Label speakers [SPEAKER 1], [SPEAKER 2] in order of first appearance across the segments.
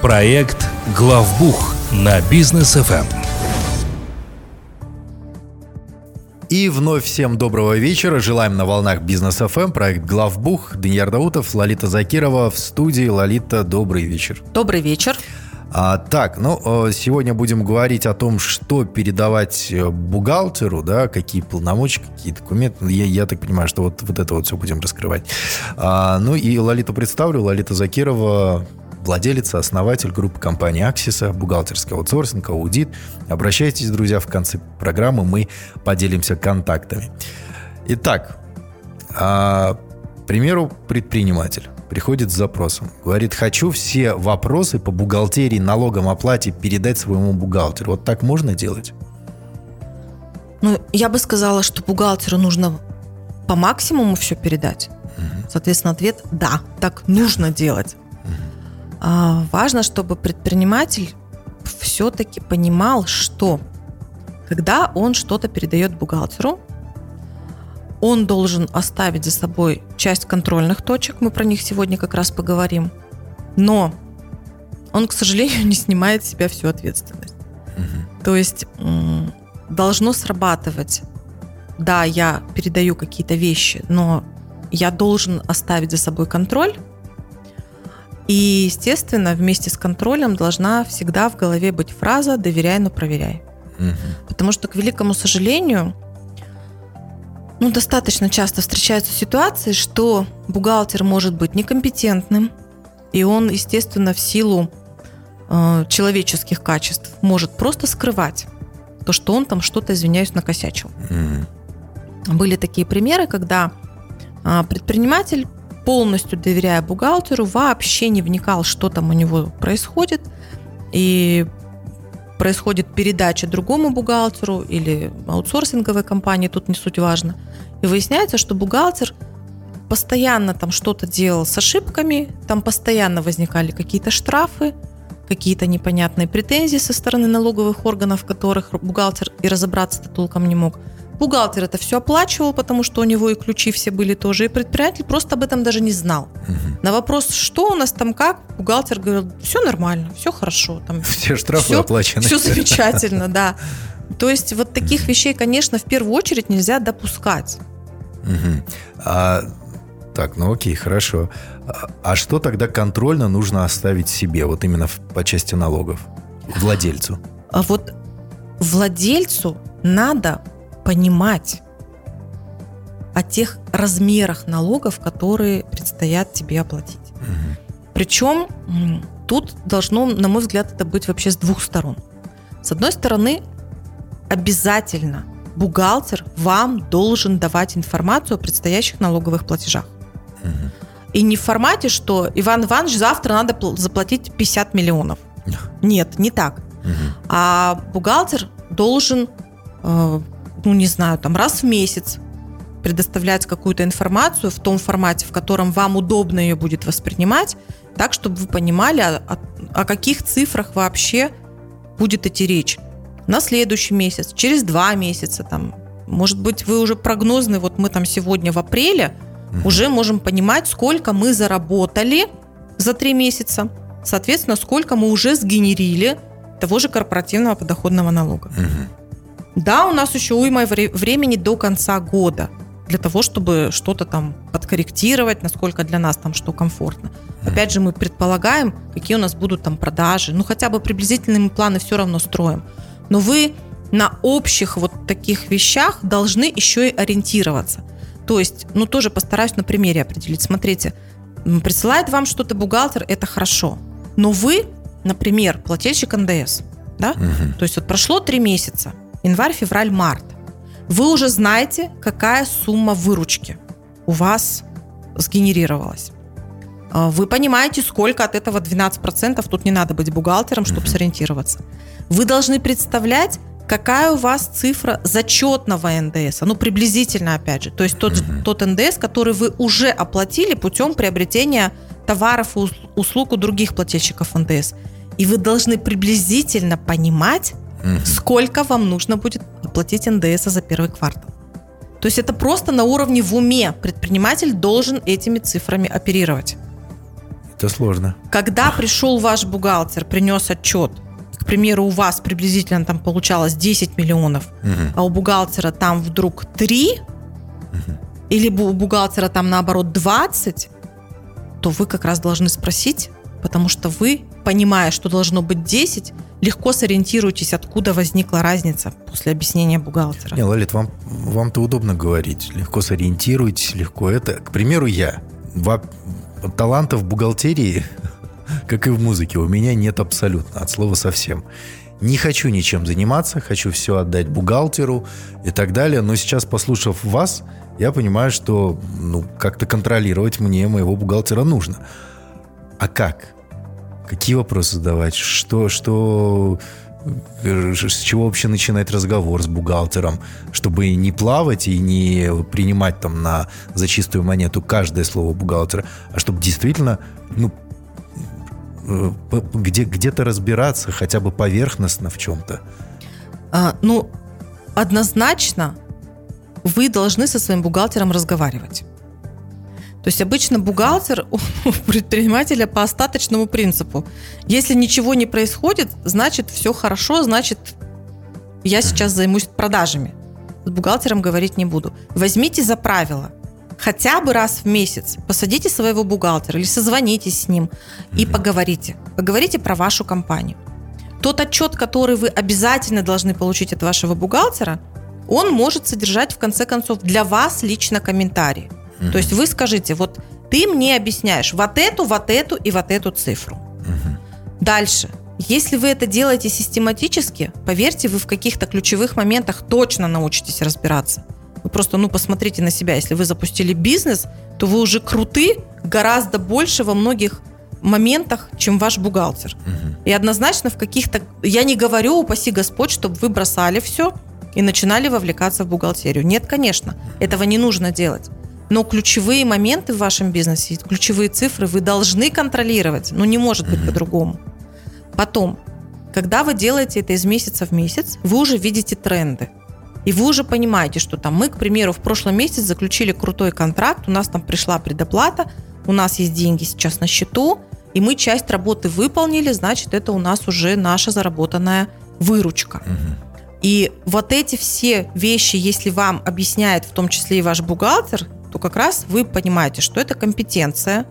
[SPEAKER 1] Проект «Главбух» на бизнес ФМ.
[SPEAKER 2] И вновь всем доброго вечера. Желаем на волнах Бизнес ФМ. Проект Главбух. Даниил Даутов, Лолита Закирова в студии. Лолита, добрый вечер.
[SPEAKER 3] Добрый вечер.
[SPEAKER 2] А, так, ну, э, сегодня будем говорить о том, что передавать э, бухгалтеру, да, какие полномочия, какие документы. Я, я так понимаю, что вот, вот это вот все будем раскрывать. А, ну и Лолиту представлю. Лолита Закирова, владелец, основатель группы компании Аксиса, бухгалтерский аутсорсинг, аудит. Обращайтесь, друзья, в конце программы мы поделимся контактами. Итак, а, к примеру, предприниматель приходит с запросом. Говорит, хочу все вопросы по бухгалтерии, налогам, оплате передать своему бухгалтеру. Вот так можно делать?
[SPEAKER 3] Ну, я бы сказала, что бухгалтеру нужно по максимуму все передать. Угу. Соответственно, ответ – да, так нужно делать. А, важно, чтобы предприниматель все-таки понимал, что когда он что-то передает бухгалтеру, он должен оставить за собой часть контрольных точек, мы про них сегодня как раз поговорим, но он, к сожалению, не снимает с себя всю ответственность. Угу. То есть должно срабатывать, да, я передаю какие-то вещи, но я должен оставить за собой контроль, и, естественно, вместе с контролем должна всегда в голове быть фраза «доверяй, но проверяй». Угу. Потому что, к великому сожалению, ну, достаточно часто встречаются ситуации, что бухгалтер может быть некомпетентным, и он, естественно, в силу э, человеческих качеств может просто скрывать то, что он там что-то, извиняюсь, накосячил. Mm. Были такие примеры, когда э, предприниматель полностью доверяя бухгалтеру, вообще не вникал, что там у него происходит, и происходит передача другому бухгалтеру или аутсорсинговой компании, тут не суть важно. И выясняется, что бухгалтер постоянно там что-то делал с ошибками, там постоянно возникали какие-то штрафы, какие-то непонятные претензии со стороны налоговых органов, которых бухгалтер и разобраться-то толком не мог. Бухгалтер это все оплачивал, потому что у него и ключи все были тоже, и предприниматель просто об этом даже не знал. Угу. На вопрос, что у нас там как, бухгалтер говорил, все нормально, все хорошо. Там,
[SPEAKER 2] все штрафы все, оплачены.
[SPEAKER 3] Все замечательно, да. То есть вот таких вещей, конечно, в первую очередь нельзя допускать.
[SPEAKER 2] Угу. А, так, ну окей, хорошо. А, а что тогда контрольно нужно оставить себе, вот именно в, по части налогов, владельцу?
[SPEAKER 3] А вот владельцу надо понимать о тех размерах налогов, которые предстоят тебе оплатить. Угу. Причем тут должно, на мой взгляд, это быть вообще с двух сторон. С одной стороны, обязательно бухгалтер вам должен давать информацию о предстоящих налоговых платежах. Угу. И не в формате, что Иван Иванович, завтра надо заплатить 50 миллионов. Нет, не так. Угу. А бухгалтер должен э, ну, не знаю, там раз в месяц предоставлять какую-то информацию в том формате, в котором вам удобно ее будет воспринимать, так, чтобы вы понимали, о, о каких цифрах вообще будет идти речь. На следующий месяц, через два месяца, там, может быть, вы уже прогнозны, вот мы там сегодня в апреле, угу. уже можем понимать, сколько мы заработали за три месяца, соответственно, сколько мы уже сгенерили того же корпоративного подоходного налога. Угу. Да, у нас еще уйма времени до конца года для того, чтобы что-то там подкорректировать, насколько для нас там что комфортно. Опять же, мы предполагаем, какие у нас будут там продажи. Ну, хотя бы приблизительные мы планы все равно строим. Но вы на общих вот таких вещах должны еще и ориентироваться. То есть, ну, тоже постараюсь на примере определить. Смотрите, присылает вам что-то бухгалтер, это хорошо. Но вы, например, плательщик НДС, да? Угу. То есть вот прошло три месяца, январь, февраль, март, вы уже знаете, какая сумма выручки у вас сгенерировалась. А, вы понимаете, сколько от этого 12%, тут не надо быть бухгалтером, чтобы mm-hmm. сориентироваться. Вы должны представлять, какая у вас цифра зачетного НДС, ну приблизительно опять же, то есть тот, mm-hmm. тот НДС, который вы уже оплатили путем приобретения товаров и услуг у других плательщиков НДС. И вы должны приблизительно понимать, угу. сколько вам нужно будет оплатить НДС за первый квартал. То есть это просто на уровне в уме предприниматель должен этими цифрами оперировать.
[SPEAKER 2] Это сложно.
[SPEAKER 3] Когда пришел ваш бухгалтер, принес отчет, к примеру, у вас приблизительно там получалось 10 миллионов,
[SPEAKER 2] Мгм.
[SPEAKER 3] а у бухгалтера там вдруг 3, или бу- у бухгалтера там наоборот 20, то вы как раз должны спросить, потому что вы, понимая, что должно быть 10, легко сориентируетесь, откуда возникла разница после объяснения бухгалтера.
[SPEAKER 2] Не, Лолит, вам, вам-то удобно говорить. Легко сориентируйтесь, легко это. К примеру, я. Во- талантов в бухгалтерии, как и в музыке, у меня нет абсолютно, от слова совсем. Не хочу ничем заниматься, хочу все отдать бухгалтеру и так далее. Но сейчас, послушав вас, я понимаю, что ну, как-то контролировать мне моего бухгалтера нужно. А как? Какие вопросы задавать? Что, что, э, с чего вообще начинать разговор с бухгалтером, чтобы не плавать и не принимать там на за чистую монету каждое слово бухгалтера, а чтобы действительно, ну, э, где, где-то разбираться, хотя бы поверхностно в чем-то.
[SPEAKER 3] А, ну, однозначно вы должны со своим бухгалтером разговаривать. То есть обычно бухгалтер у предпринимателя по остаточному принципу. Если ничего не происходит, значит все хорошо, значит я сейчас займусь продажами. С бухгалтером говорить не буду. Возьмите за правило. Хотя бы раз в месяц посадите своего бухгалтера или созвонитесь с ним и поговорите. Поговорите про вашу компанию. Тот отчет, который вы обязательно должны получить от вашего бухгалтера, он может содержать, в конце концов, для вас лично комментарии. То есть вы скажите, вот ты мне объясняешь вот эту, вот эту и вот эту цифру. Дальше. Если вы это делаете систематически, поверьте, вы в каких-то ключевых моментах точно научитесь разбираться. Вы просто, ну, посмотрите на себя. Если вы запустили бизнес, то вы уже круты гораздо больше во многих моментах, чем ваш бухгалтер. И однозначно в каких-то... Я не говорю, упаси Господь, чтобы вы бросали все и начинали вовлекаться в бухгалтерию. Нет, конечно, этого не нужно делать. Но ключевые моменты в вашем бизнесе, ключевые цифры вы должны контролировать. Ну, не может быть по-другому. Потом, когда вы делаете это из месяца в месяц, вы уже видите тренды. И вы уже понимаете, что там мы, к примеру, в прошлом месяце заключили крутой контракт, у нас там пришла предоплата, у нас есть деньги сейчас на счету, и мы часть работы выполнили, значит, это у нас уже наша заработанная выручка. И вот эти все вещи, если вам объясняет в том числе и ваш бухгалтер, то как раз вы понимаете, что это компетенция,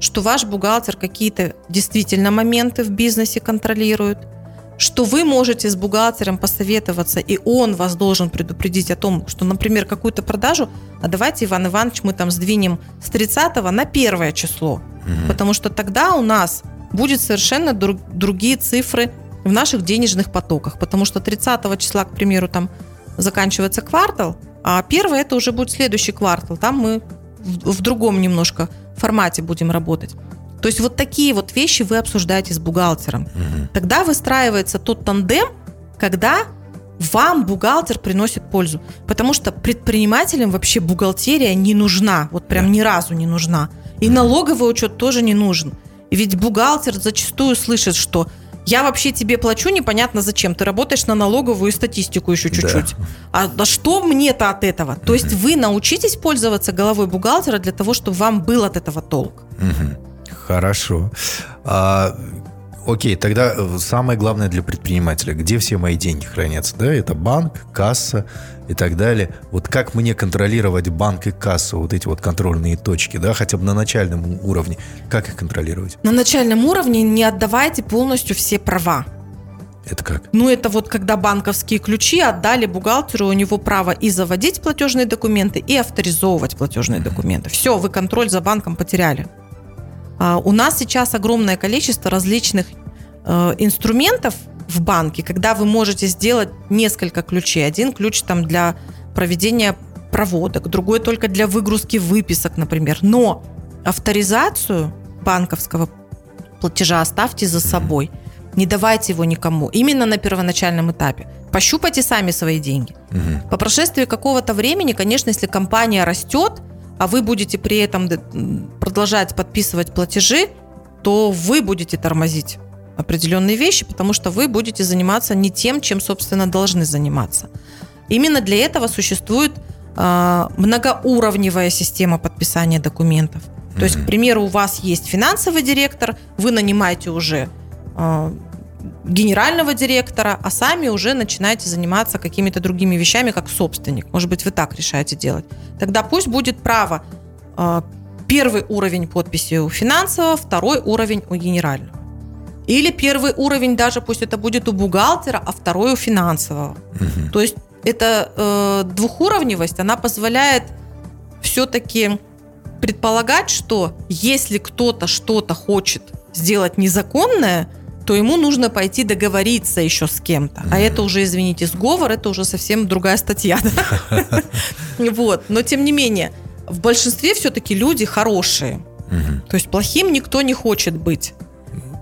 [SPEAKER 3] что ваш бухгалтер какие-то действительно моменты в бизнесе контролирует, что вы можете с бухгалтером посоветоваться, и он вас должен предупредить о том, что, например, какую-то продажу, а давайте, Иван Иванович, мы там сдвинем с 30 на первое число, потому что тогда у нас будет совершенно друг- другие цифры в наших денежных потоках, потому что 30 числа, к примеру, там заканчивается квартал, а первое это уже будет следующий квартал, там мы в, в другом немножко формате будем работать. То есть вот такие вот вещи вы обсуждаете с бухгалтером. Тогда выстраивается тот тандем, когда вам бухгалтер приносит пользу. Потому что предпринимателям вообще бухгалтерия не нужна. Вот прям ни разу не нужна. И налоговый учет тоже не нужен. Ведь бухгалтер зачастую слышит, что я вообще тебе плачу непонятно зачем. Ты работаешь на налоговую статистику еще чуть-чуть. А да что мне-то от этого? То есть вы научитесь пользоваться головой бухгалтера для того, чтобы вам был от этого толк.
[SPEAKER 2] Хорошо. А, окей, тогда э, самое главное для предпринимателя. Где все мои деньги хранятся? Да, это банк, касса и так далее. Вот как мне контролировать банк и кассу, вот эти вот контрольные точки, да, хотя бы на начальном уровне? Как их контролировать?
[SPEAKER 3] На начальном уровне не отдавайте полностью все права.
[SPEAKER 2] Это как?
[SPEAKER 3] Ну, это вот когда банковские ключи отдали бухгалтеру, у него право и заводить платежные документы, и авторизовывать платежные документы. Все, вы контроль за банком потеряли. А, у нас сейчас огромное количество различных э, инструментов в банке, когда вы можете сделать несколько ключей. Один ключ там для проведения проводок, другой только для выгрузки выписок, например. Но авторизацию банковского платежа оставьте за собой. Не давайте его никому. Именно на первоначальном этапе. Пощупайте сами свои деньги.
[SPEAKER 2] Мгм.
[SPEAKER 3] По прошествии какого-то времени, конечно, если компания растет, а вы будете при этом продолжать подписывать платежи, то вы будете тормозить определенные вещи, потому что вы будете заниматься не тем, чем, собственно, должны заниматься. Именно для этого существует а, многоуровневая система подписания документов. То есть, к примеру, у вас есть финансовый директор, вы нанимаете уже э, генерального директора, а сами уже начинаете заниматься какими-то другими вещами, как собственник. Может быть, вы так решаете делать. Тогда пусть будет право э, первый уровень подписи у финансового, второй уровень у генерального. Или первый уровень даже пусть это будет у бухгалтера, а второй у финансового. Угу. То есть эта э, двухуровневость, она позволяет все-таки предполагать, что если кто-то что-то хочет сделать незаконное, то ему нужно пойти договориться еще с кем-то. А это уже, извините, сговор, это уже совсем другая статья. Вот. Но тем не менее, в большинстве все-таки люди хорошие. То есть плохим никто не хочет быть.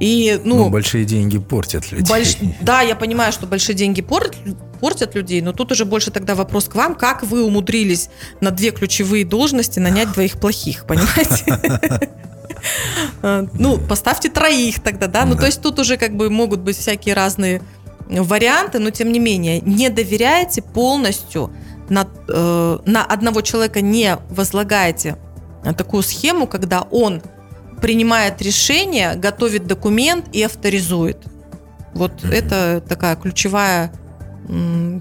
[SPEAKER 3] И, ну,
[SPEAKER 2] но большие деньги портят людей. Больш...
[SPEAKER 3] Да, я понимаю, что большие деньги портят, портят людей, но тут уже больше тогда вопрос к вам, как вы умудрились на две ключевые должности нанять двоих плохих, понимаете? А, ну, поставьте троих тогда, да? Ну, то есть тут уже как бы могут быть всякие разные варианты, но тем не менее, не доверяйте полностью на, э, на одного человека, не возлагайте такую схему, когда он принимает решение, готовит документ и авторизует. Вот mm-hmm. это такая ключевая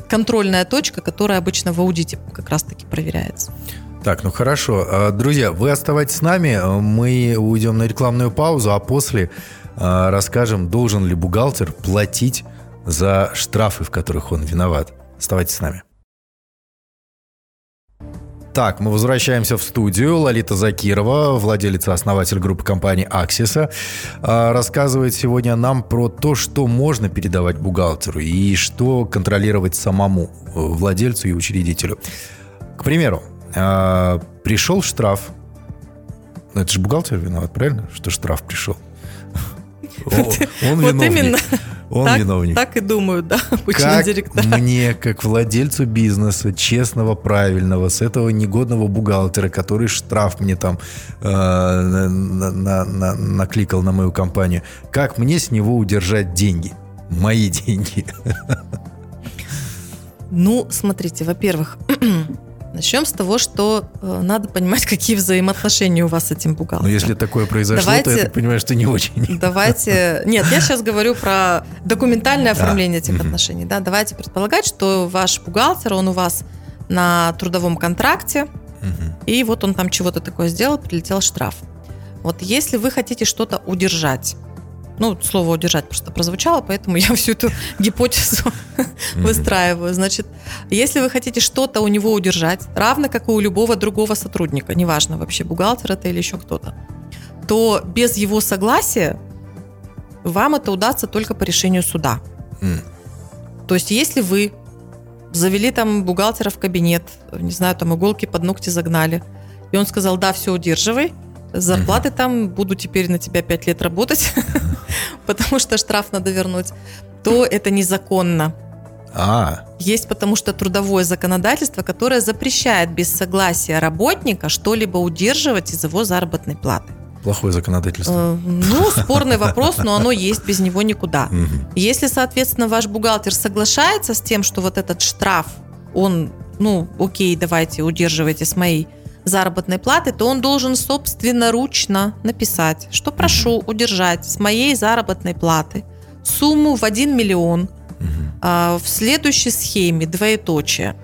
[SPEAKER 3] контрольная точка, которая обычно в аудите как раз-таки проверяется.
[SPEAKER 2] Так, ну хорошо. А, друзья, вы оставайтесь с нами. Мы уйдем на рекламную паузу, а после а, расскажем, должен ли бухгалтер платить за штрафы, в которых он виноват. Оставайтесь с нами. Так, мы возвращаемся в студию. Лолита Закирова, владелица, основатель группы компании Аксиса, рассказывает сегодня нам про то, что можно передавать бухгалтеру и что контролировать самому э, владельцу и учредителю. К примеру, а, пришел штраф. Ну, это же бухгалтер виноват, правильно? Что штраф пришел.
[SPEAKER 3] Он именно. Он так, виновник. Так и думают, да,
[SPEAKER 2] обычные как директора. мне, как владельцу бизнеса, честного, правильного, с этого негодного бухгалтера, который штраф мне там э, на, на, на, накликал на мою компанию, как мне с него удержать деньги? Мои деньги.
[SPEAKER 3] Ну, смотрите, во-первых, Начнем с того, что э, надо понимать, какие взаимоотношения у вас с этим бухгалтером.
[SPEAKER 2] Но если такое произошло, давайте, то я так понимаю, что не очень.
[SPEAKER 3] Давайте... Нет, я сейчас говорю про документальное оформление этих отношений. Да? Давайте предполагать, что ваш бухгалтер, он у вас на трудовом контракте, и вот он там чего-то такое сделал, прилетел штраф. Вот если вы хотите что-то удержать, ну, слово удержать просто прозвучало, поэтому я всю эту гипотезу выстраиваю. Значит, если вы хотите что-то у него удержать, равно как и у любого другого сотрудника, неважно вообще, бухгалтер это или еще кто-то, то без его согласия вам это удастся только по решению суда. То есть, если вы завели там бухгалтера в кабинет, не знаю, там иголки под ногти загнали, и он сказал, да, все, удерживай, зарплаты там, буду теперь на тебя 5 лет работать, потому что штраф надо вернуть, то это незаконно. А. Есть потому что трудовое законодательство, которое запрещает без согласия работника что-либо удерживать из его заработной платы.
[SPEAKER 2] Плохое законодательство. Э,
[SPEAKER 3] ну, спорный вопрос, но оно есть, без него никуда. Если, соответственно, ваш бухгалтер соглашается с тем, что вот этот штраф, он, ну, окей, давайте удерживайте с моей заработной платы, то он должен собственноручно написать, что прошу удержать с моей заработной платы сумму в 1 миллион а, в следующей схеме двоеточие.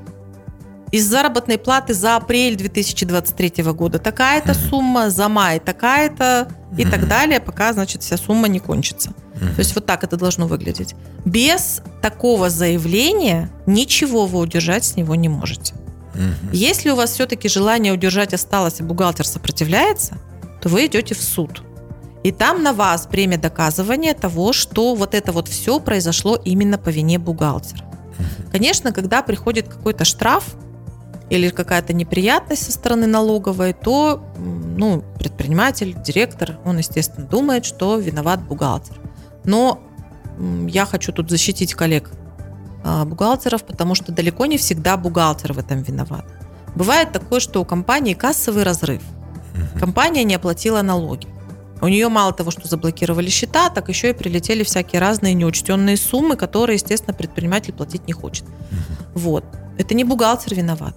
[SPEAKER 3] Из заработной платы за апрель 2023 года такая-то сумма, за май такая-то и так далее, пока, значит, вся сумма не кончится. То есть вот так это должно выглядеть. Без такого заявления ничего вы удержать с него не можете. Угу. Если у вас все-таки желание удержать осталось, и бухгалтер сопротивляется, то вы идете в суд. И там на вас бремя доказывания того, что вот это вот все произошло именно по вине бухгалтера. Конечно, когда приходит какой-то штраф или какая-то неприятность со стороны налоговой, то ну, предприниматель, директор, он, естественно, думает, что виноват бухгалтер. Но я хочу тут защитить коллег бухгалтеров, потому что далеко не всегда бухгалтер в этом виноват. Бывает такое, что у компании кассовый разрыв. Компания не оплатила налоги. У нее мало того, что заблокировали счета, так еще и прилетели всякие разные неучтенные суммы, которые, естественно, предприниматель платить не хочет. Вот. Это не бухгалтер виноват.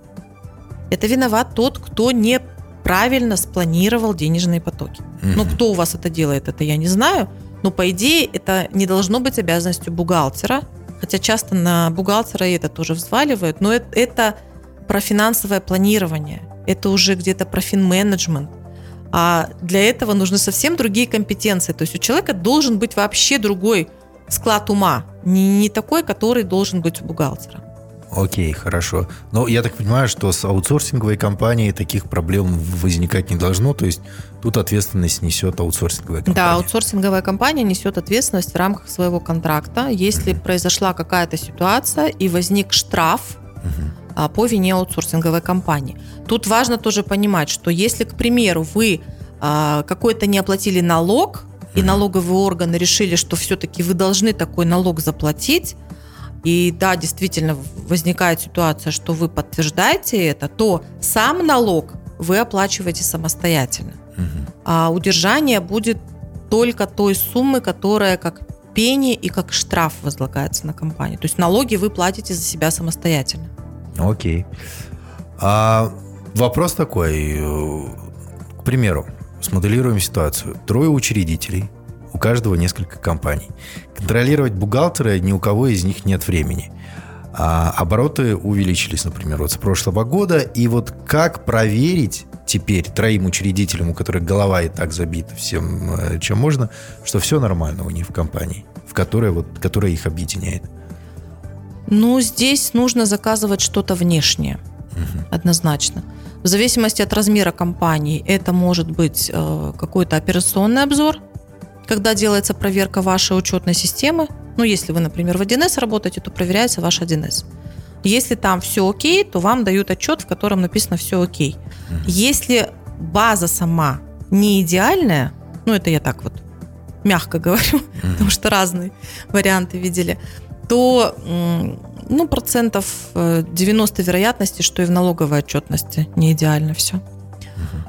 [SPEAKER 3] Это виноват тот, кто не правильно спланировал денежные потоки. Ну, кто у вас это делает, это я не знаю. Но, по идее, это не должно быть обязанностью бухгалтера. Хотя часто на бухгалтера это тоже взваливают. Но это, это про финансовое планирование. Это уже где-то про финменеджмент. А для этого нужны совсем другие компетенции. То есть у человека должен быть вообще другой склад ума. Не, не такой, который должен быть у бухгалтера.
[SPEAKER 2] Окей, хорошо. Но я так понимаю, что с аутсорсинговой компанией таких проблем возникать не должно. То есть тут ответственность несет аутсорсинговая компания.
[SPEAKER 3] Да, аутсорсинговая компания несет ответственность в рамках своего контракта. Если произошла какая-то ситуация и возник штраф а, по вине аутсорсинговой компании. Тут важно тоже понимать, что если, к примеру, вы а, какой-то не оплатили налог, и налоговые органы решили, что все-таки вы должны такой налог заплатить, и да, действительно возникает ситуация, что вы подтверждаете это, то сам налог вы оплачиваете самостоятельно.
[SPEAKER 2] Мгм.
[SPEAKER 3] А удержание будет только той суммы, которая как пени и как штраф возлагается на компанию. То есть налоги вы платите за себя самостоятельно.
[SPEAKER 2] Окей. А вопрос такой. э, К примеру, смоделируем ситуацию. Трое учредителей, у каждого несколько компаний. Контролировать бухгалтера ни у кого из них нет времени. А обороты увеличились, например, вот с прошлого года. И вот как проверить теперь троим учредителям, у которых голова и так забита всем, э, чем можно, что все нормально у них в компании, в которой, вот, которая их объединяет?
[SPEAKER 3] Ну, здесь нужно заказывать что-то внешнее, однозначно. В зависимости от размера компании, это может быть э, какой-то операционный обзор, когда делается проверка вашей учетной системы. Ну, если вы, например, в 1С работаете, то проверяется ваш 1С. Если там все окей, то вам дают отчет, в котором написано все окей. Если база сама не идеальная, ну, это я так вот мягко говорю, потому что разные варианты видели, то ну, процентов э, 90 вероятности, что и в налоговой отчетности не идеально все.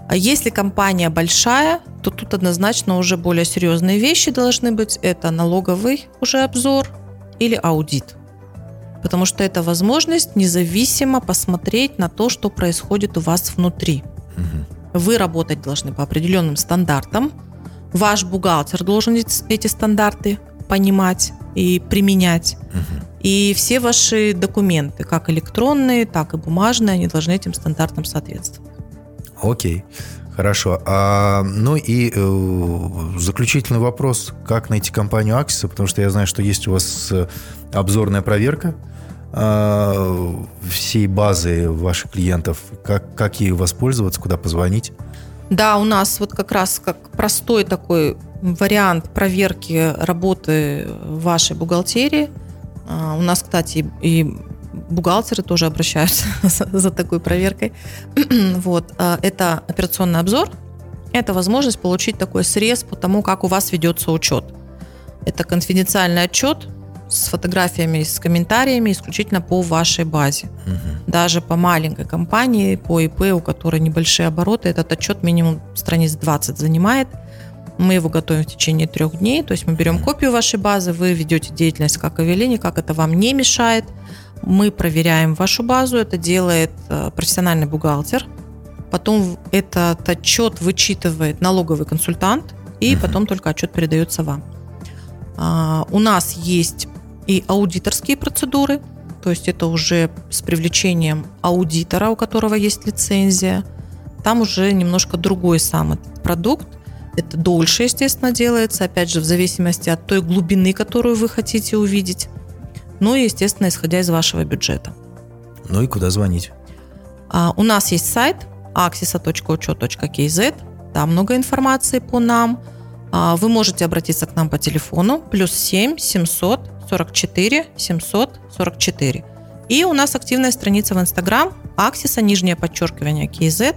[SPEAKER 3] А если компания большая, то тут однозначно уже более серьезные вещи должны быть. Это налоговый уже обзор или аудит. Потому что это возможность независимо посмотреть на то, что происходит у вас внутри.
[SPEAKER 2] Мгм.
[SPEAKER 3] Вы работать должны по определенным стандартам. Ваш бухгалтер должен эти стандарты понимать и применять.
[SPEAKER 2] Мгм.
[SPEAKER 3] И все ваши документы, как электронные, так и бумажные, они должны этим стандартам соответствовать.
[SPEAKER 2] Окей, хорошо. А, ну и э, заключительный вопрос. Как найти компанию Аксиса? Потому что я знаю, что есть у вас э, обзорная проверка э, всей базы ваших клиентов. Как, как ей воспользоваться, куда позвонить?
[SPEAKER 3] Да, у нас вот как раз как простой такой вариант проверки работы вашей бухгалтерии. А, У нас, кстати, и бухгалтеры тоже обращаются за такой проверкой. Вот. а, Это операционный обзор. Это возможность получить такой срез по тому, как у вас ведется учет. Это конфиденциальный отчет с фотографиями, с комментариями исключительно по вашей базе
[SPEAKER 2] Мгм.
[SPEAKER 3] даже по маленькой компании, по ИП, у которой небольшие обороты, этот отчет минимум страниц 20 занимает. Мы его готовим в течение трех дней, то есть мы берем копию вашей базы, вы ведете деятельность как и вели, никак это вам не мешает. Мы проверяем вашу базу, это делает э, профессиональный бухгалтер. Потом этот отчет вычитывает налоговый консультант, и потом только отчет передается вам. А, У нас есть и аудиторские процедуры, то есть это уже с привлечением аудитора, у которого есть лицензия. Там уже немножко другой сам этот продукт. Это дольше, естественно, делается, опять же, в зависимости от той глубины, которую вы хотите увидеть. Ну и, естественно, исходя из вашего бюджета.
[SPEAKER 2] Ну и куда звонить?
[SPEAKER 3] А, У нас есть сайт axisa.учет.kz. Там много информации по нам. А, Вы можете обратиться к нам по телефону плюс 7 744 744. И у нас активная страница в Инстаграм Аксиса, нижнее подчеркивание KZ.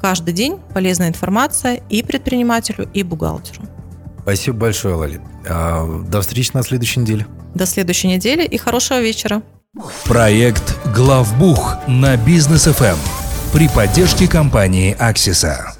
[SPEAKER 3] Каждый день полезная информация и предпринимателю, и бухгалтеру.
[SPEAKER 2] Спасибо большое, Лалит. А, До встречи на следующей неделе.
[SPEAKER 3] До следующей недели и хорошего вечера.
[SPEAKER 1] Проект «Главбух» на Бизнес ФМ при поддержке компании «Аксиса».